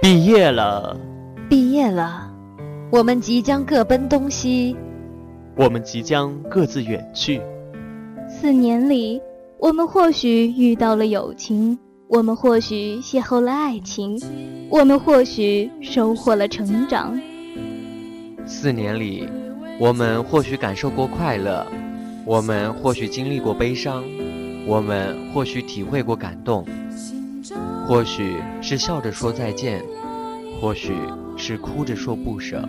毕业了，毕业了，我们即将各奔东西，我们即将各自远去。四年里，我们或许遇到了友情，我们或许邂逅了爱情，我们或许收获了成长。四年里，我们或许感受过快乐，我们或许经历过悲伤，我们或许体会过感动。或许是笑着说再见，或许是哭着说不舍。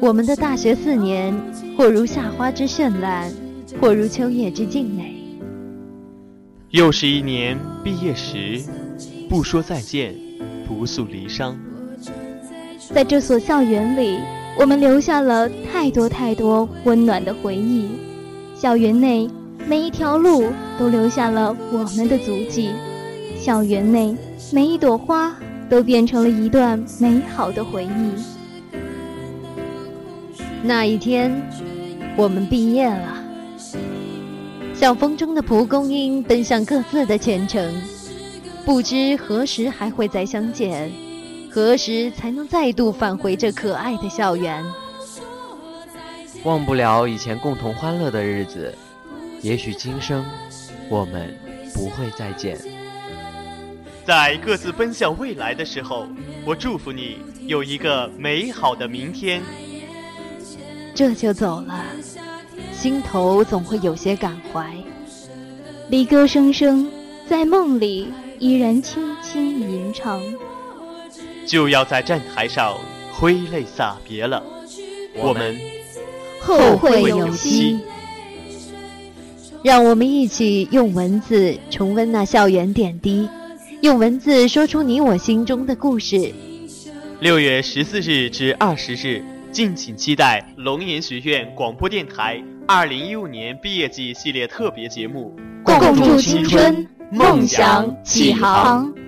我们的大学四年，或如夏花之绚烂，或如秋叶之静美。又是一年毕业时，不说再见，不诉离殇。在这所校园里，我们留下了太多太多温暖的回忆。校园内每一条路都留下了我们的足迹。校园内每一朵花都变成了一段美好的回忆。那一天，我们毕业了，像风中的蒲公英奔向各自的前程，不知何时还会再相见，何时才能再度返回这可爱的校园？忘不了以前共同欢乐的日子，也许今生我们不会再见。在各自奔向未来的时候，我祝福你有一个美好的明天。这就走了，心头总会有些感怀。离歌声声，在梦里依然轻轻吟唱。就要在站台上挥泪洒别了，我们后会有期。让我们一起用文字重温那校园点滴。用文字说出你我心中的故事。六月十四日至二十日，敬请期待龙岩学院广播电台二零一五年毕业季系列特别节目，共筑青春，梦想起航。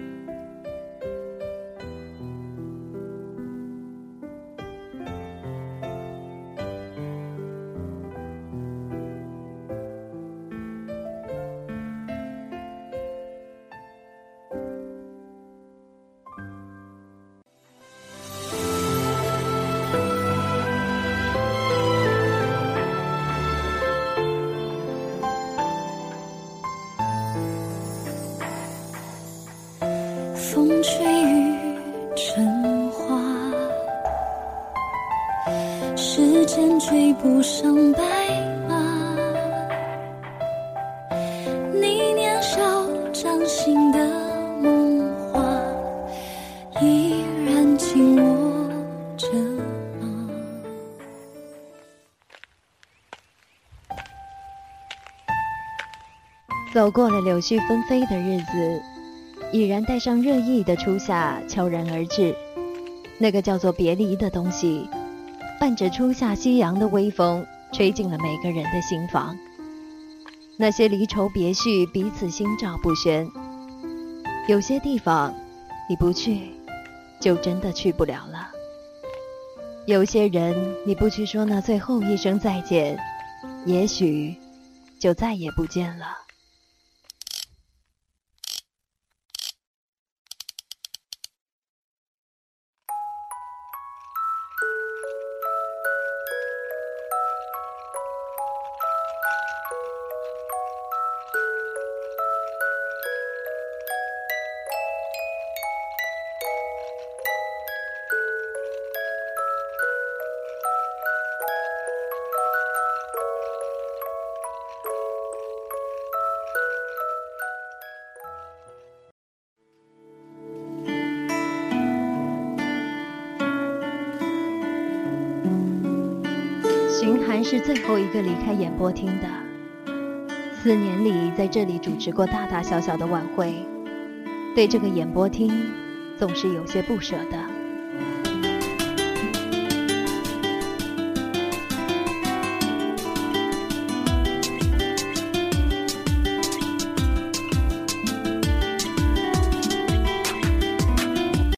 时间追不上白马，你年少掌心的梦话，依然紧握着走过了柳絮纷飞的日子，已然带上热意的初夏悄然而至。那个叫做别离的东西，伴着初夏夕阳的微风，吹进了每个人的心房。那些离愁别绪，彼此心照不宣。有些地方，你不去，就真的去不了了。有些人，你不去说那最后一声再见，也许就再也不见了。是最后一个离开演播厅的。四年里，在这里主持过大大小小的晚会，对这个演播厅总是有些不舍得。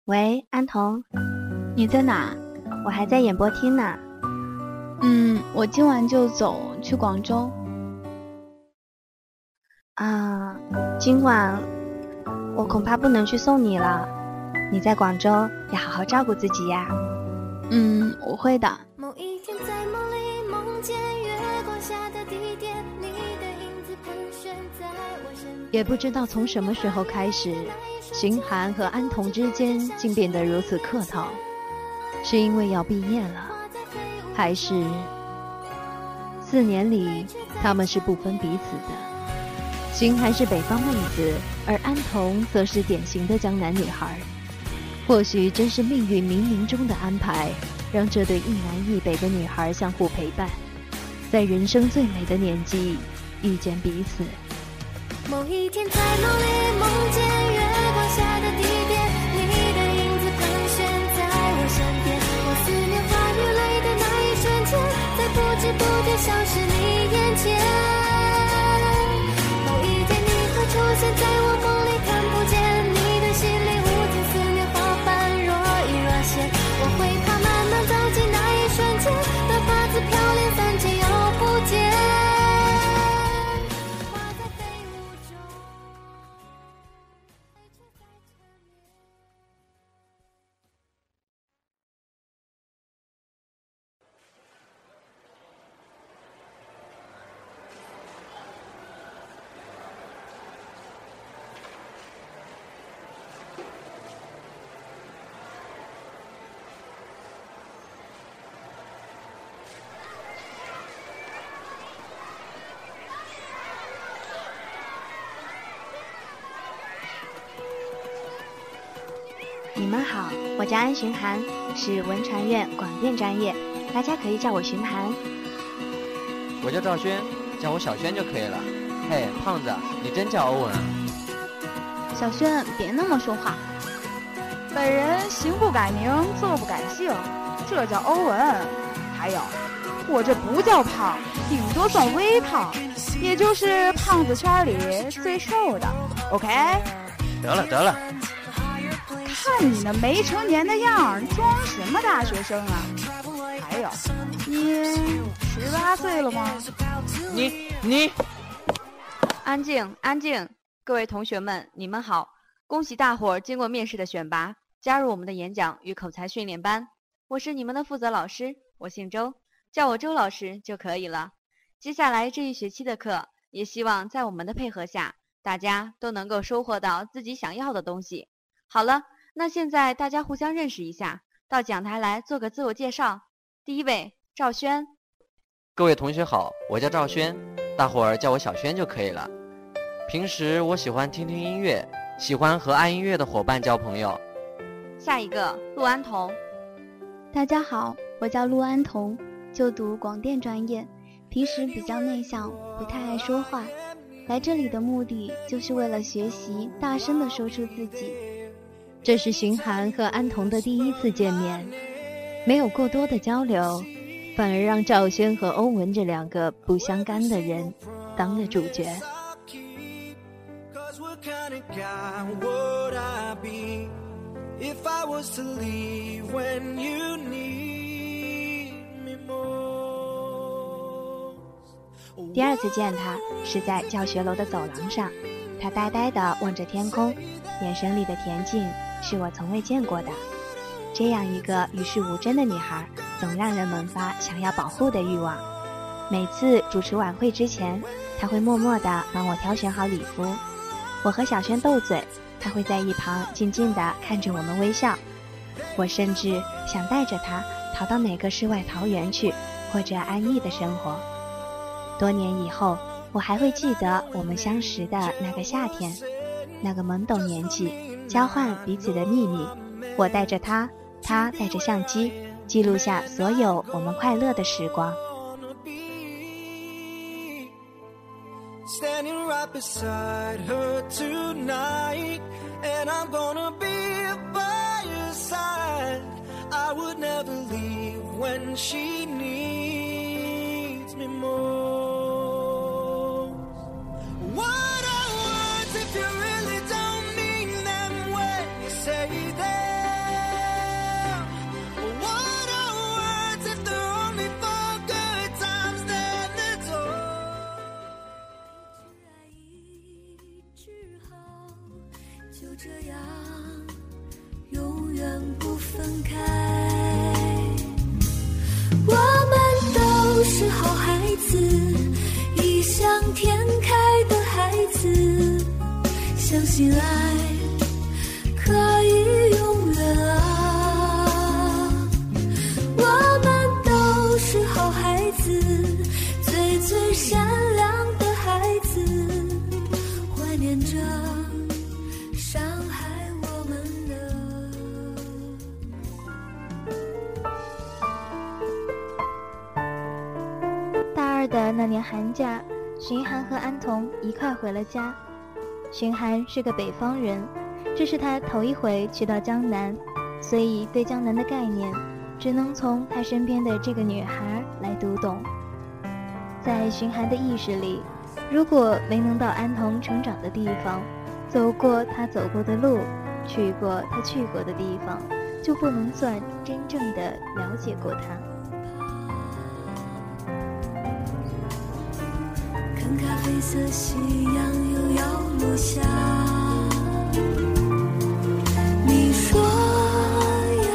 喂，安童，你在哪？我还在演播厅呢。嗯，我今晚就走去广州。啊，今晚我恐怕不能去送你了。你在广州要好好照顾自己呀。嗯，我会的。也不知道从什么时候开始，邢寒和安童之间竟变得如此客套，是因为要毕业了，还是四年里他们是不分彼此的？邢还是北方妹子，而安童则是典型的江南女孩。或许真是命运冥冥中的安排，让这对一南一北的女孩相互陪伴，在人生最美的年纪遇见彼此。某一天在梦里梦见月光下的地点，们好，我叫安寻寒，是文传院广电专业，大家可以叫我寻寒。我叫赵轩，叫我小轩就可以了。嘿，胖子，你真叫欧文啊？小轩，别那么说话。本人行不改名，坐不改姓，这叫欧文。还有，我这不叫胖，顶多算微胖，也就是胖子圈里最瘦的。OK？得了得了。看你那没成年的样，装什么大学生啊？还有，你十八岁了吗？你你，安静安静！各位同学们，你们好！恭喜大伙儿经过面试的选拔，加入我们的演讲与口才训练班。我是你们的负责老师，我姓周，叫我周老师就可以了。接下来这一学期的课，也希望在我们的配合下，大家都能够收获到自己想要的东西。好了。那现在大家互相认识一下，到讲台来做个自我介绍。第一位赵轩，各位同学好，我叫赵轩，大伙儿叫我小轩就可以了。平时我喜欢听听音乐，喜欢和爱音乐的伙伴交朋友。下一个陆安彤，大家好，我叫陆安彤，就读广电专业，平时比较内向，不太爱说话。来这里的目的就是为了学习，大声地说出自己。这是寻寒和安童的第一次见面，没有过多的交流，反而让赵轩和欧文这两个不相干的人当了主角。第二次见他是在教学楼的走廊上，他呆呆地望着天空，眼神里的恬静。是我从未见过的，这样一个与世无争的女孩，总让人萌发想要保护的欲望。每次主持晚会之前，她会默默地帮我挑选好礼服。我和小轩斗嘴，她会在一旁静静地看着我们微笑。我甚至想带着她逃到哪个世外桃源去，过着安逸的生活。多年以后，我还会记得我们相识的那个夏天，那个懵懂年纪。交换彼此的秘密，我带着他，他带着相机，记录下所有我们快乐的时光。有分开。我们都是好孩子，异想天开的孩子，相信爱的那年寒假，荀寒和安童一块回了家。荀寒是个北方人，这是他头一回去到江南，所以对江南的概念，只能从他身边的这个女孩来读懂。在荀寒的意识里，如果没能到安童成长的地方，走过他走过的路，去过他去过的地方，就不能算真正的了解过他。色夕阳又要落下。你说要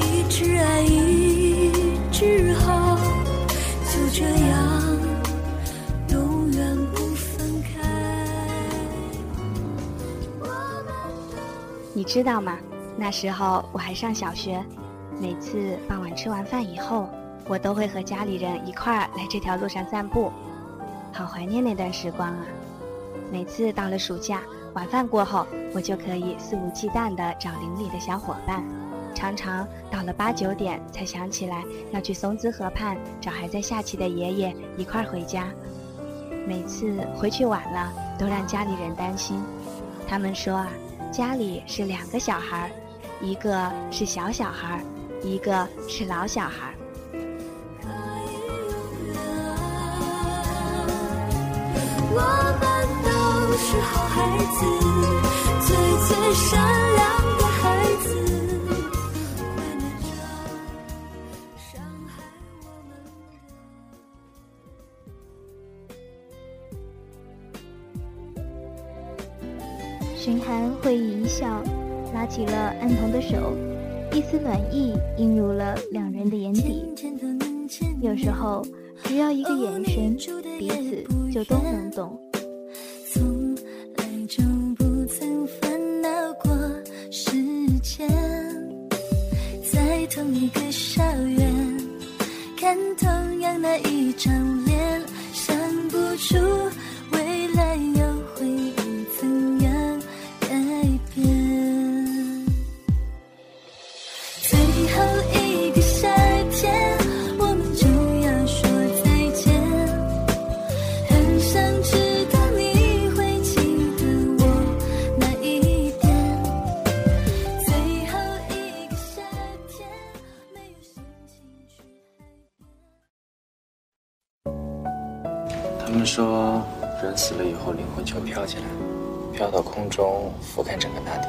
一直爱，一直好，就这样永远不分开。你知道吗？那时候我还上小学，每次傍晚吃完饭以后，我都会和家里人一块儿来这条路上散步，好怀念那段时光啊！每次到了暑假，晚饭过后，我就可以肆无忌惮地找邻里的小伙伴，常常到了八九点才想起来要去松滋河畔找还在下棋的爷爷一块儿回家。每次回去晚了，都让家里人担心，他们说啊，家里是两个小孩，一个是小小孩，一个是老小孩我们都是好孩子，最最善良的孩子，怀念着伤害我们的。荀涵会意一笑，拉起了安童的手，一丝暖意映入了两人的眼底。有时候，只要一个眼神，彼此就都能懂。从来就不曾烦恼过时间，在同一个校园看同样的一张他们说，人死了以后，灵魂就飘起来，飘到空中，俯瞰整个大地。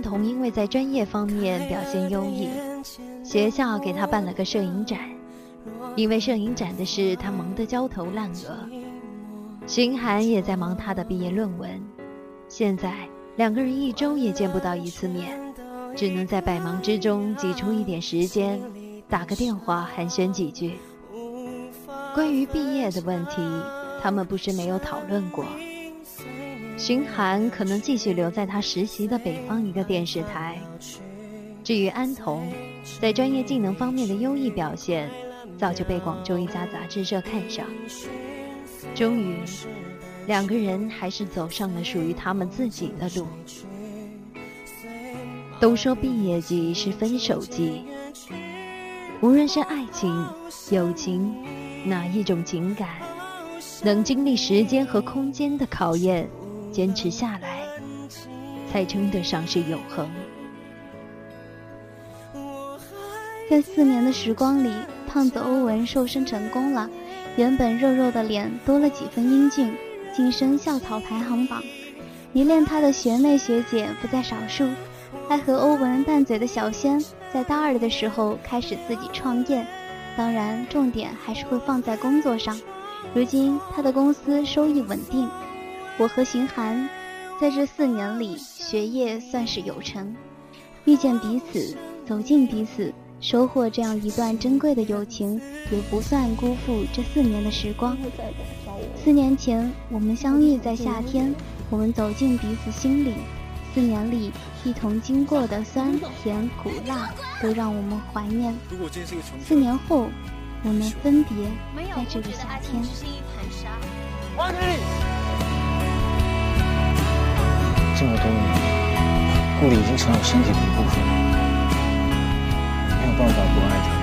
童因为在专业方面表现优异，学校给他办了个摄影展。因为摄影展的事，他忙得焦头烂额。荀涵也在忙他的毕业论文，现在两个人一周也见不到一次面，只能在百忙之中挤出一点时间，打个电话寒暄几句。关于毕业的问题，他们不是没有讨论过。荀涵可能继续留在他实习的北方一个电视台。至于安童，在专业技能方面的优异表现，早就被广州一家杂志社看上。终于，两个人还是走上了属于他们自己的路。都说毕业季是分手季，无论是爱情、友情，哪一种情感，能经历时间和空间的考验，坚持下来，才称得上是永恒。在四年的时光里，胖子欧文瘦身成功了，原本肉肉的脸多了几分英俊，晋升校草排行榜。迷恋他的学妹学姐不在少数，爱和欧文拌嘴的小仙，在大二的时候开始自己创业，当然重点还是会放在工作上。如今他的公司收益稳定，我和邢寒在这四年里学业算是有成，遇见彼此，走进彼此。收获这样一段珍贵的友情，也不算辜负这四年的时光。四年前我们相遇在夏天，我们走进彼此心里。四年里一同经过的酸甜苦辣，都让我们怀念。四年后，我们分别在这个夏天。这么多年，顾里已经成了我身体的一部分。没有办法不爱她。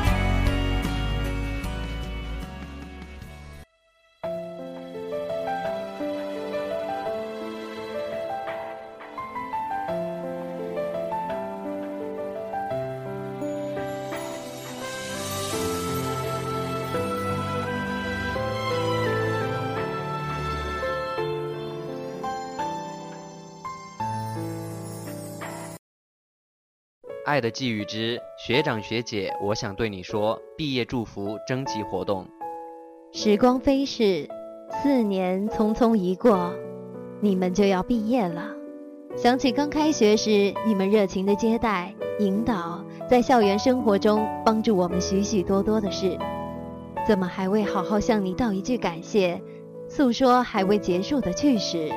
爱的寄语之学长学姐，我想对你说，毕业祝福征集活动。时光飞逝，四年匆匆一过，你们就要毕业了。想起刚开学时你们热情的接待、引导，在校园生活中帮助我们许许多多的事，怎么还未好好向你道一句感谢，诉说还未结束的趣事，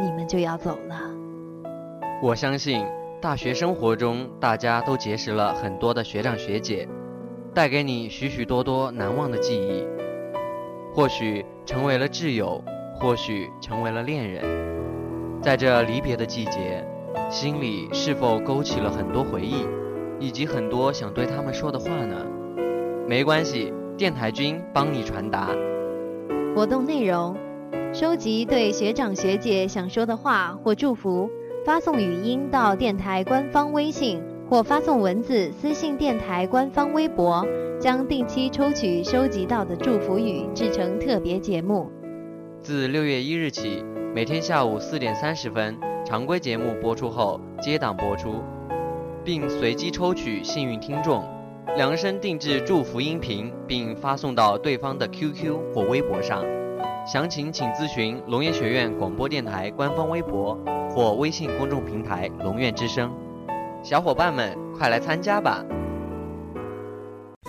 你们就要走了？我相信。大学生活中，大家都结识了很多的学长学姐，带给你许许多多难忘的记忆。或许成为了挚友，或许成为了恋人。在这离别的季节，心里是否勾起了很多回忆，以及很多想对他们说的话呢？没关系，电台君帮你传达。活动内容：收集对学长学姐想说的话或祝福。发送语音到电台官方微信，或发送文字私信电台官方微博，将定期抽取收集到的祝福语制成特别节目。自六月一日起，每天下午四点三十分，常规节目播出后接档播出，并随机抽取幸运听众，量身定制祝福音频，并发送到对方的 QQ 或微博上。详情请咨询龙岩学院广播电台官方微博。或微信公众平台“龙院之声”，小伙伴们快来参加吧！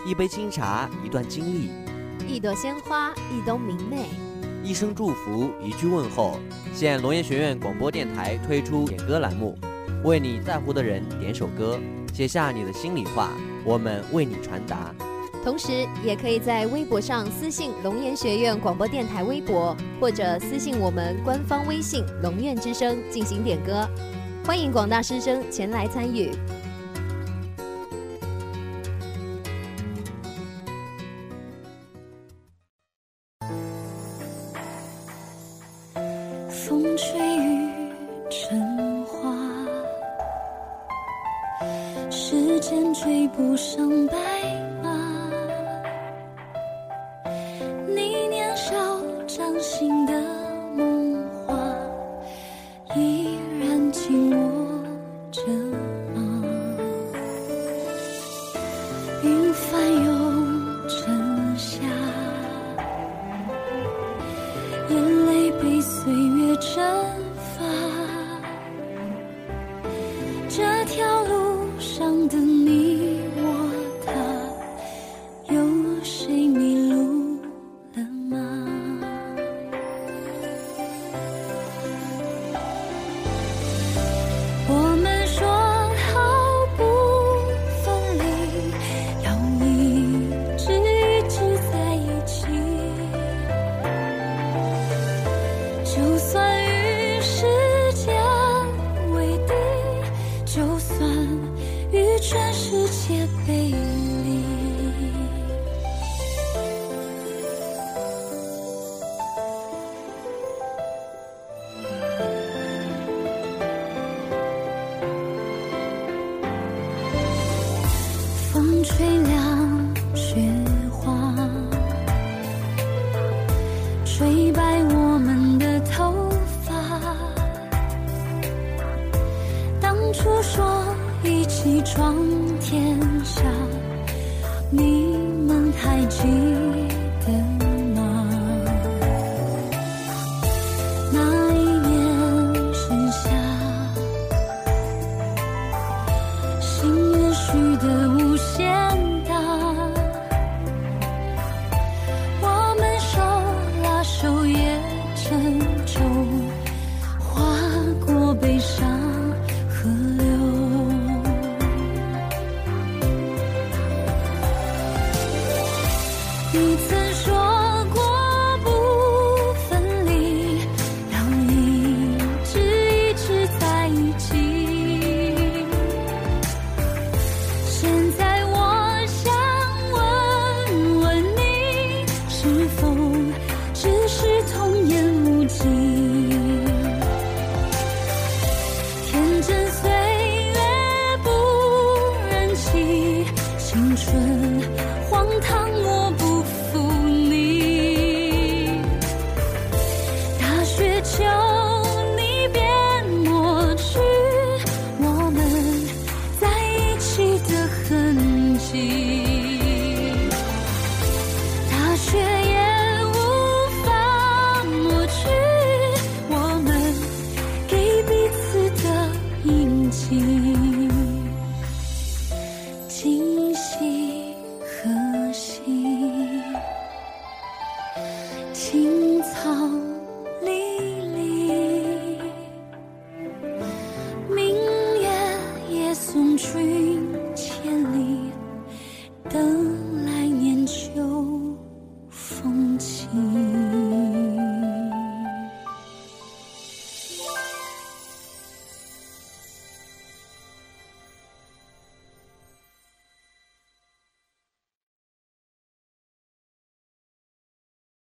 一杯清茶，一段经历；一朵鲜花，一冬明媚；一声祝福，一句问候。现龙岩学院广播电台推出点歌栏目，为你在乎的人点首歌，写下你的心里话，我们为你传达。同时，也可以在微博上私信龙岩学院广播电台微博，或者私信我们官方微信“龙院之声”进行点歌。欢迎广大师生前来参与。